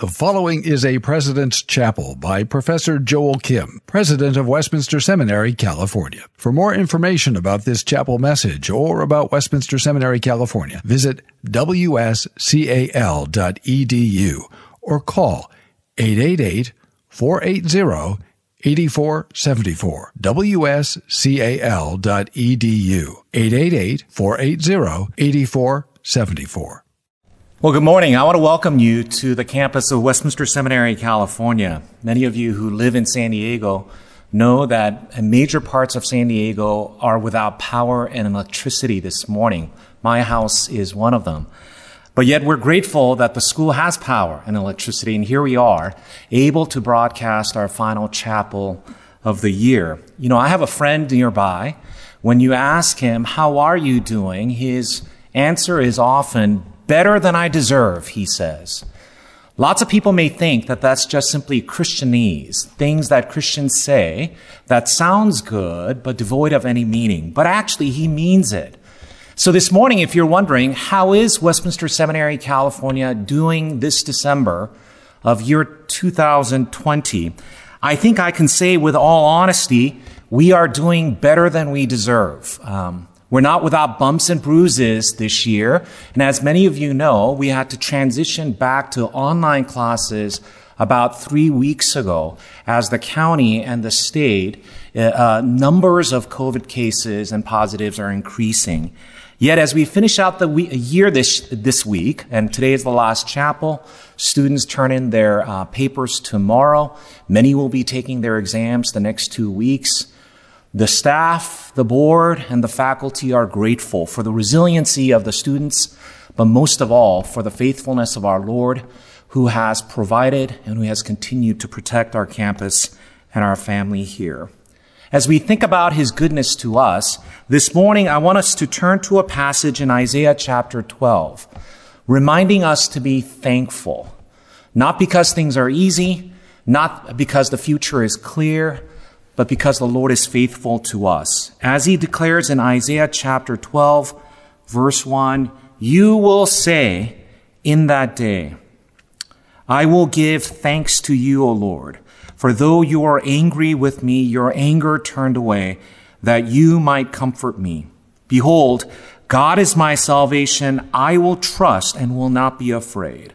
The following is a President's Chapel by Professor Joel Kim, President of Westminster Seminary, California. For more information about this chapel message or about Westminster Seminary, California, visit wscal.edu or call 888 480 8474 wscal.edu 888 480 8474 well, good morning. I want to welcome you to the campus of Westminster Seminary, California. Many of you who live in San Diego know that major parts of San Diego are without power and electricity this morning. My house is one of them. But yet we're grateful that the school has power and electricity, and here we are, able to broadcast our final chapel of the year. You know, I have a friend nearby. When you ask him, How are you doing? his answer is often, better than I deserve, he says. Lots of people may think that that's just simply Christianese, things that Christians say that sounds good but devoid of any meaning. But actually, he means it. So this morning, if you're wondering, how is Westminster Seminary, California doing this December of year 2020? I think I can say with all honesty, we are doing better than we deserve. Um, we're not without bumps and bruises this year. And as many of you know, we had to transition back to online classes about three weeks ago as the county and the state uh, uh, numbers of COVID cases and positives are increasing. Yet as we finish out the week, year this, this week, and today is the last chapel, students turn in their uh, papers tomorrow. Many will be taking their exams the next two weeks. The staff, the board, and the faculty are grateful for the resiliency of the students, but most of all for the faithfulness of our Lord, who has provided and who has continued to protect our campus and our family here. As we think about his goodness to us, this morning I want us to turn to a passage in Isaiah chapter 12, reminding us to be thankful, not because things are easy, not because the future is clear, but because the Lord is faithful to us. As he declares in Isaiah chapter 12, verse 1, you will say in that day, I will give thanks to you, O Lord, for though you are angry with me, your anger turned away, that you might comfort me. Behold, God is my salvation. I will trust and will not be afraid.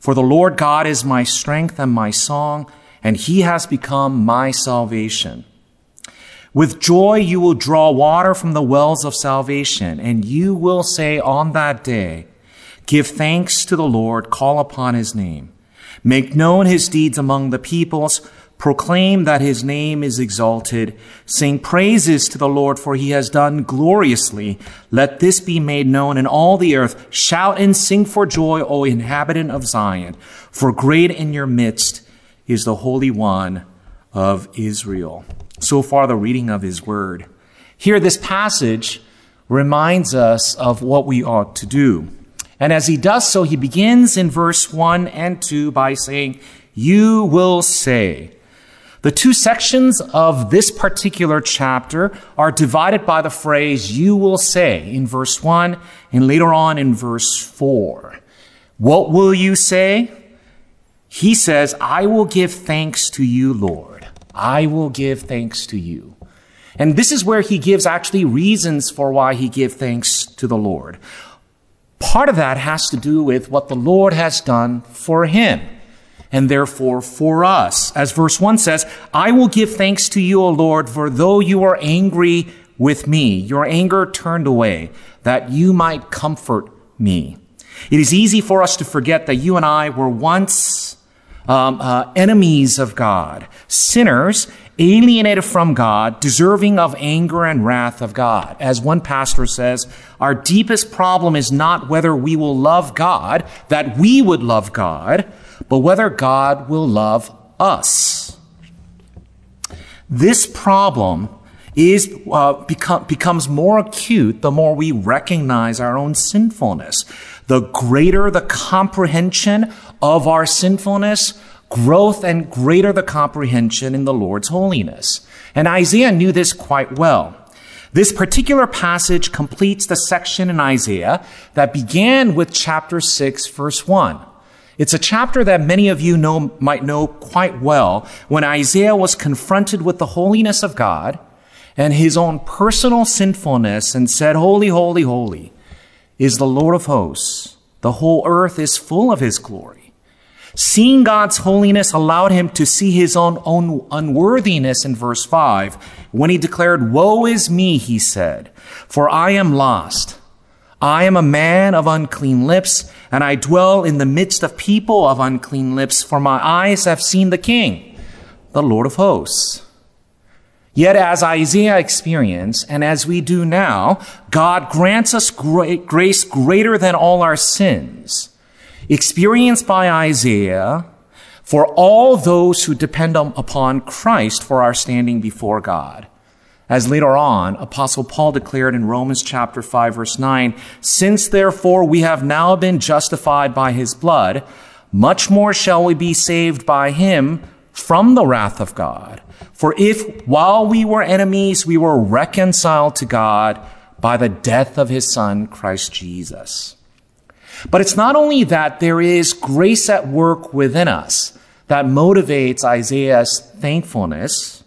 For the Lord God is my strength and my song and he has become my salvation. With joy you will draw water from the wells of salvation, and you will say on that day, Give thanks to the Lord, call upon his name. Make known his deeds among the peoples, proclaim that his name is exalted, sing praises to the Lord, for he has done gloriously. Let this be made known in all the earth. Shout and sing for joy, O inhabitant of Zion, for great in your midst is the Holy One of Israel. So far, the reading of his word. Here, this passage reminds us of what we ought to do. And as he does so, he begins in verse 1 and 2 by saying, You will say. The two sections of this particular chapter are divided by the phrase, You will say, in verse 1 and later on in verse 4. What will you say? He says, I will give thanks to you, Lord. I will give thanks to you. And this is where he gives actually reasons for why he gives thanks to the Lord. Part of that has to do with what the Lord has done for him and therefore for us. As verse 1 says, I will give thanks to you, O Lord, for though you are angry with me, your anger turned away, that you might comfort me. It is easy for us to forget that you and I were once um, uh, enemies of God, sinners alienated from God, deserving of anger and wrath of God. As one pastor says, our deepest problem is not whether we will love God, that we would love God, but whether God will love us. This problem is uh, become, becomes more acute the more we recognize our own sinfulness. The greater the comprehension of our sinfulness, growth and greater the comprehension in the Lord's holiness. And Isaiah knew this quite well. This particular passage completes the section in Isaiah that began with chapter 6, verse 1. It's a chapter that many of you know, might know quite well when Isaiah was confronted with the holiness of God and his own personal sinfulness and said, Holy, holy, holy is the Lord of hosts. The whole earth is full of his glory. Seeing God's holiness allowed him to see his own, own unworthiness in verse 5 when he declared, Woe is me, he said, for I am lost. I am a man of unclean lips, and I dwell in the midst of people of unclean lips, for my eyes have seen the King, the Lord of hosts. Yet, as Isaiah experienced, and as we do now, God grants us great, grace greater than all our sins, experienced by Isaiah for all those who depend um, upon Christ for our standing before God. As later on, Apostle Paul declared in Romans chapter 5 verse 9, Since therefore we have now been justified by his blood, much more shall we be saved by him from the wrath of God. For if while we were enemies, we were reconciled to God by the death of his son, Christ Jesus. But it's not only that there is grace at work within us that motivates Isaiah's thankfulness,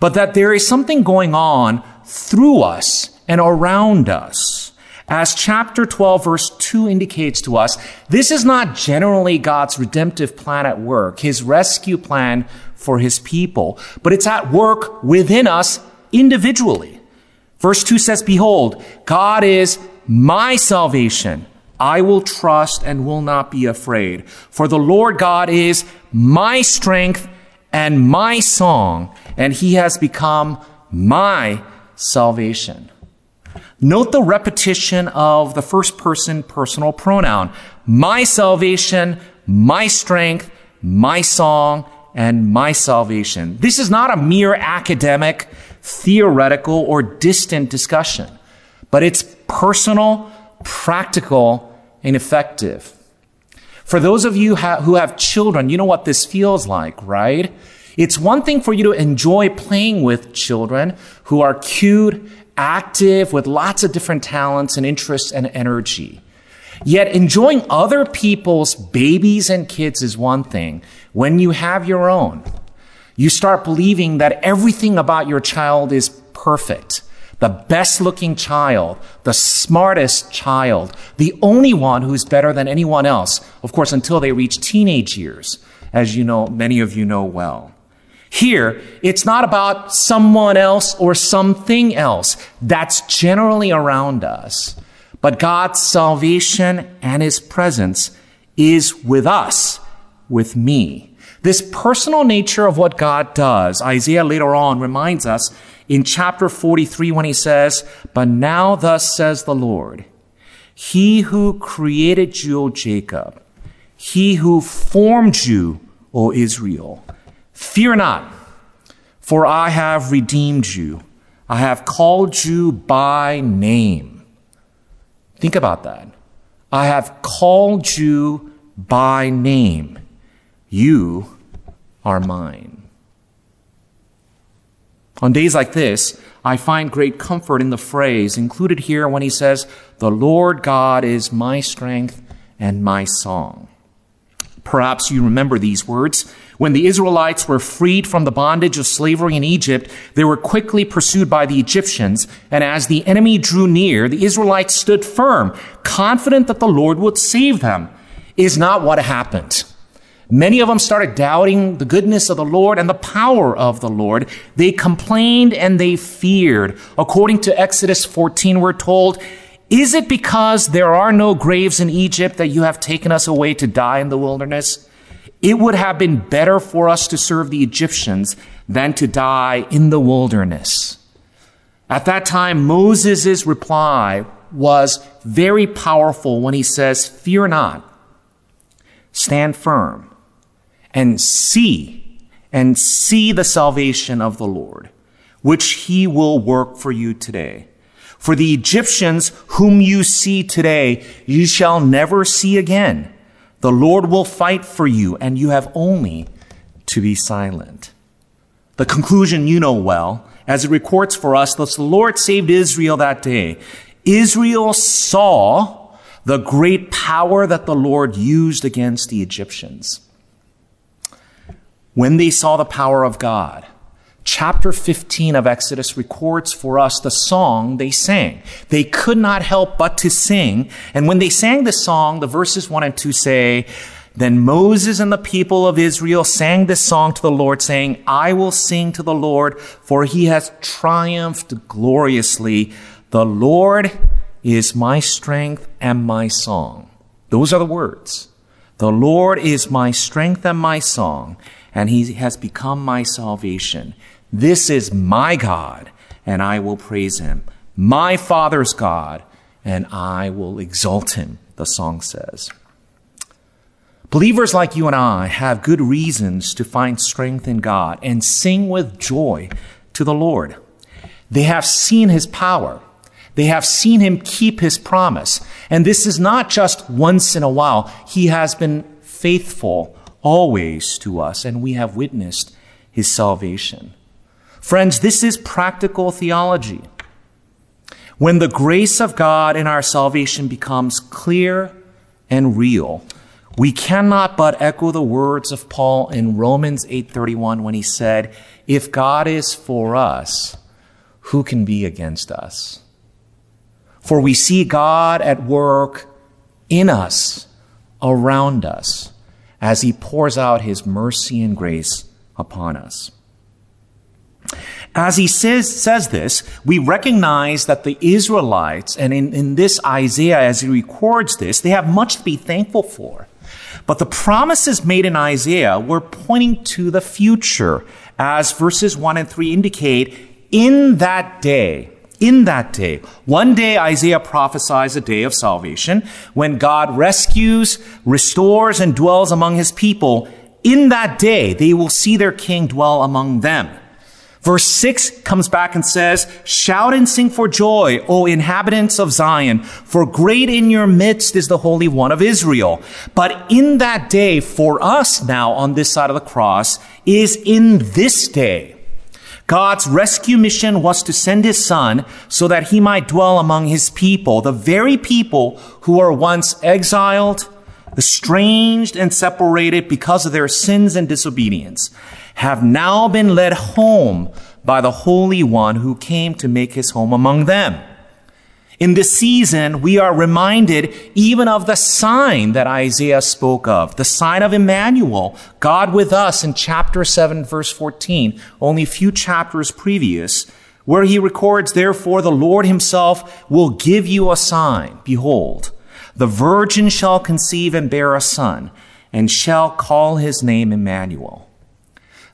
but that there is something going on through us and around us. As chapter 12 verse 2 indicates to us, this is not generally God's redemptive plan at work, his rescue plan for his people, but it's at work within us individually. Verse 2 says, Behold, God is my salvation. I will trust and will not be afraid. For the Lord God is my strength and my song, and he has become my salvation. Note the repetition of the first person personal pronoun. My salvation, my strength, my song, and my salvation. This is not a mere academic, theoretical, or distant discussion, but it's personal, practical, and effective. For those of you who have children, you know what this feels like, right? It's one thing for you to enjoy playing with children who are cute, active, with lots of different talents and interests and energy. Yet enjoying other people's babies and kids is one thing. When you have your own, you start believing that everything about your child is perfect. The best looking child, the smartest child, the only one who's better than anyone else. Of course, until they reach teenage years, as you know, many of you know well. Here, it's not about someone else or something else that's generally around us. But God's salvation and his presence is with us, with me. This personal nature of what God does, Isaiah later on reminds us in chapter 43 when he says, But now thus says the Lord, He who created you, O Jacob, He who formed you, O Israel, fear not, for I have redeemed you. I have called you by name. Think about that. I have called you by name. You are mine. On days like this, I find great comfort in the phrase included here when he says, The Lord God is my strength and my song. Perhaps you remember these words. When the Israelites were freed from the bondage of slavery in Egypt, they were quickly pursued by the Egyptians. And as the enemy drew near, the Israelites stood firm, confident that the Lord would save them. Is not what happened. Many of them started doubting the goodness of the Lord and the power of the Lord. They complained and they feared. According to Exodus 14, we're told, is it because there are no graves in Egypt that you have taken us away to die in the wilderness? It would have been better for us to serve the Egyptians than to die in the wilderness. At that time, Moses' reply was very powerful when he says, Fear not, stand firm, and see, and see the salvation of the Lord, which he will work for you today. For the Egyptians whom you see today, you shall never see again. The Lord will fight for you, and you have only to be silent. The conclusion you know well, as it records for us, the Lord saved Israel that day. Israel saw the great power that the Lord used against the Egyptians. When they saw the power of God, chapter 15 of Exodus records for us the song they sang. They could not help but to sing. And when they sang this song, the verses 1 and 2 say, Then Moses and the people of Israel sang this song to the Lord, saying, I will sing to the Lord, for he has triumphed gloriously. The Lord is my strength and my song. Those are the words. The Lord is my strength and my song, and he has become my salvation. This is my God, and I will praise him. My Father's God, and I will exalt him, the song says. Believers like you and I have good reasons to find strength in God and sing with joy to the Lord. They have seen his power. They have seen him keep his promise. And this is not just once in a while. He has been faithful always to us, and we have witnessed his salvation. Friends, this is practical theology. When the grace of God in our salvation becomes clear and real, we cannot but echo the words of Paul in Romans 8:31 when he said, "If God is for us, who can be against us?" For we see God at work in us, around us, as he pours out his mercy and grace upon us. As he says, says this, we recognize that the Israelites, and in, in this Isaiah, as he records this, they have much to be thankful for. But the promises made in Isaiah were pointing to the future, as verses 1 and 3 indicate, in that day, in that day. One day, Isaiah prophesies a day of salvation when God rescues, restores, and dwells among his people. In that day, they will see their king dwell among them. Verse 6 comes back and says, Shout and sing for joy, O inhabitants of Zion, for great in your midst is the Holy One of Israel. But in that day, for us now on this side of the cross, is in this day. God's rescue mission was to send his son so that he might dwell among his people, the very people who were once exiled, estranged, and separated because of their sins and disobedience have now been led home by the Holy One who came to make his home among them. In this season, we are reminded even of the sign that Isaiah spoke of, the sign of Emmanuel, God with us in chapter 7, verse 14, only a few chapters previous, where he records, Therefore, the Lord himself will give you a sign. Behold, the virgin shall conceive and bear a son, and shall call his name Emmanuel.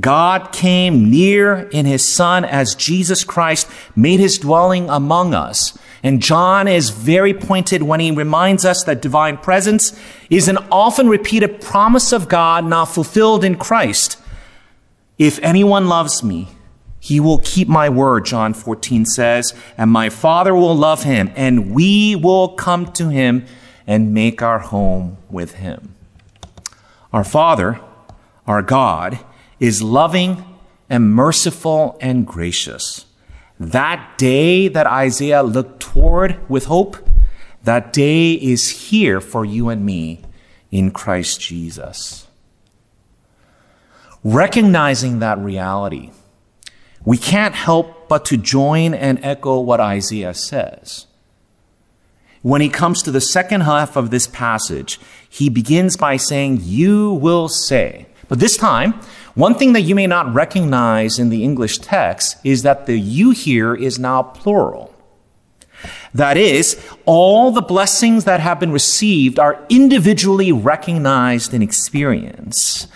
God came near in his Son as Jesus Christ made his dwelling among us. And John is very pointed when he reminds us that divine presence is an often repeated promise of God now fulfilled in Christ. If anyone loves me, he will keep my word, John 14 says, and my Father will love him, and we will come to him and make our home with him. Our Father, our God, is loving and merciful and gracious. That day that Isaiah looked toward with hope, that day is here for you and me in Christ Jesus. Recognizing that reality, we can't help but to join and echo what Isaiah says. When he comes to the second half of this passage, he begins by saying, You will say. But this time, one thing that you may not recognize in the English text is that the you here is now plural. That is, all the blessings that have been received are individually recognized and experienced,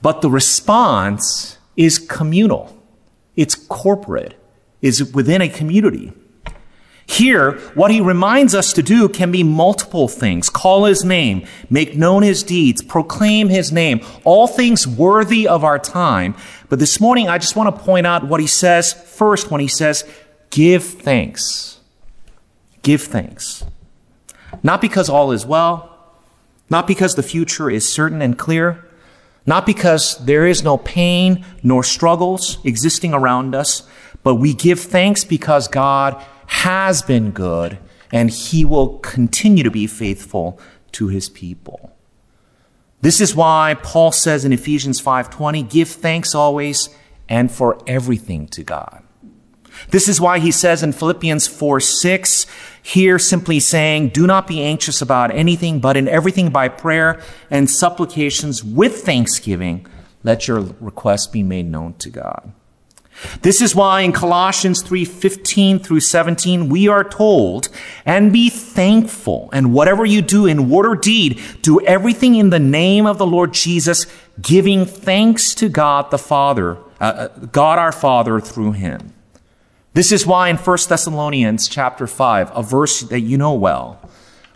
but the response is communal. It's corporate, is within a community. Here, what he reminds us to do can be multiple things. Call his name, make known his deeds, proclaim his name, all things worthy of our time. But this morning, I just want to point out what he says first when he says, give thanks. Give thanks. Not because all is well, not because the future is certain and clear, not because there is no pain nor struggles existing around us, but we give thanks because God has been good and he will continue to be faithful to his people. This is why Paul says in Ephesians 5:20, "Give thanks always and for everything to God." This is why he says in Philippians 4 6, here simply saying, Do not be anxious about anything, but in everything by prayer and supplications with thanksgiving, let your requests be made known to God. This is why in Colossians 3:15 through 17 we are told, "And be thankful, and whatever you do in word or deed, do everything in the name of the Lord Jesus, giving thanks to God the Father, uh, uh God our Father through him." This is why in 1 Thessalonians chapter 5, a verse that you know well,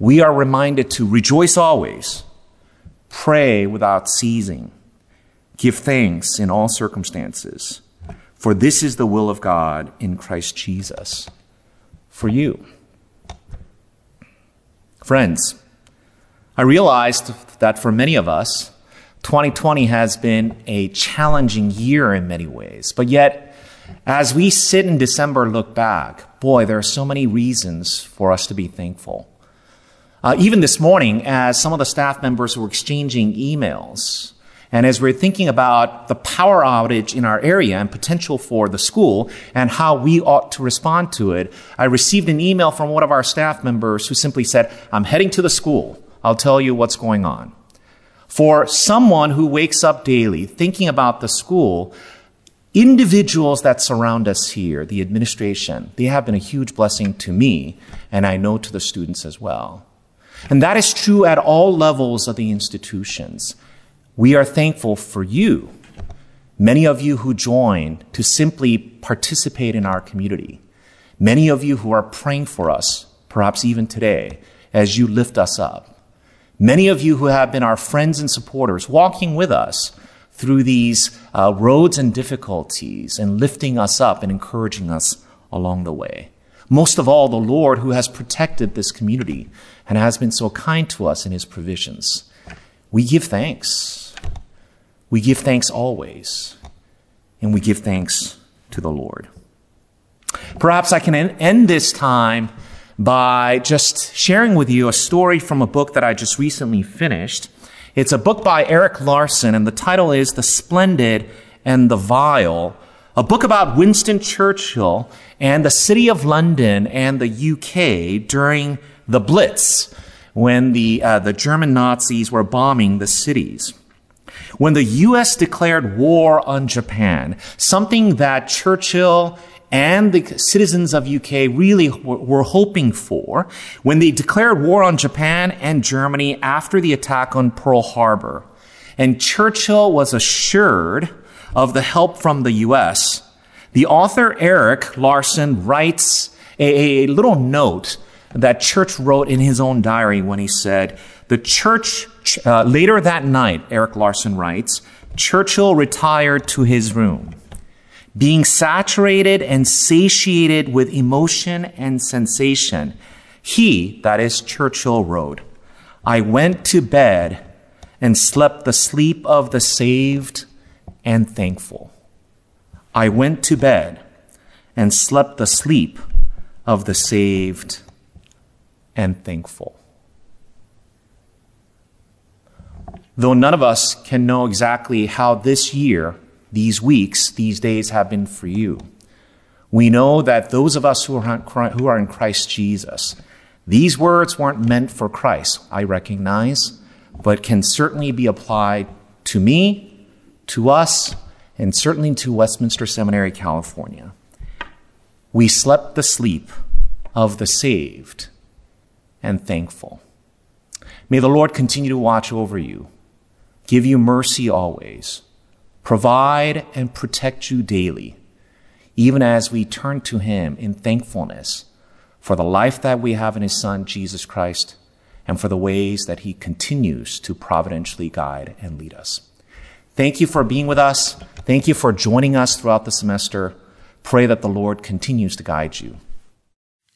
we are reminded to rejoice always, pray without ceasing, give thanks in all circumstances, for this is the will of God in Christ Jesus for you. Friends, I realized that for many of us, 2020 has been a challenging year in many ways, but yet as we sit in December look back, boy, there are so many reasons for us to be thankful. Uh, even this morning, as some of the staff members were exchanging emails, and as we're thinking about the power outage in our area and potential for the school and how we ought to respond to it, I received an email from one of our staff members who simply said, I'm heading to the school. I'll tell you what's going on. For someone who wakes up daily thinking about the school, individuals that surround us here, the administration, they have been a huge blessing to me, and I know to the students as well. And that is true at all levels of the institutions. We are thankful for you, many of you who joined to simply participate in our community, many of you who are praying for us, perhaps even today, as you lift us up. Many of you who have been our friends and supporters, walking with us through these uh, roads and difficulties and lifting us up and encouraging us along the way. Most of all, the Lord who has protected this community and has been so kind to us in his provisions. We give thanks. We give thanks always. And we give thanks to the Lord. Perhaps I can end this time by just sharing with you a story from a book that I just recently finished. It's a book by Erik Larson, and the title is The Splendid and the Vile, a book about Winston Churchill and the city of London and the UK during the Blitz, when the, uh, the German Nazis were bombing the cities. When the US declared war on Japan, something that Churchill and the citizens of UK really were hoping for when they declared war on Japan and Germany after the attack on Pearl Harbor. And Churchill was assured of the help from the US. The author Erik Larson writes a, a little note that Church wrote in his own diary when he said, the church, uh, later that night, Erik Larson writes, Churchill retired to his room being saturated and satiated with emotion and sensation. He, that is Churchill, wrote, I went to bed and slept the sleep of the saved and thankful. I went to bed and slept the sleep of the saved and thankful. Though none of us can know exactly how this year these weeks, these days have been for you. We know that those of us who are in Christ Jesus, these words weren't meant for Christ, I recognize, but can certainly be applied to me, to us, and certainly to Westminster Seminary, California. We slept the sleep of the saved and thankful. May the Lord continue to watch over you, give you mercy always provide and protect you daily, even as we turn to Him in thankfulness for the life that we have in His Son, Jesus Christ, and for the ways that He continues to providentially guide and lead us. Thank you for being with us. Thank you for joining us throughout the semester. Pray that the Lord continues to guide you.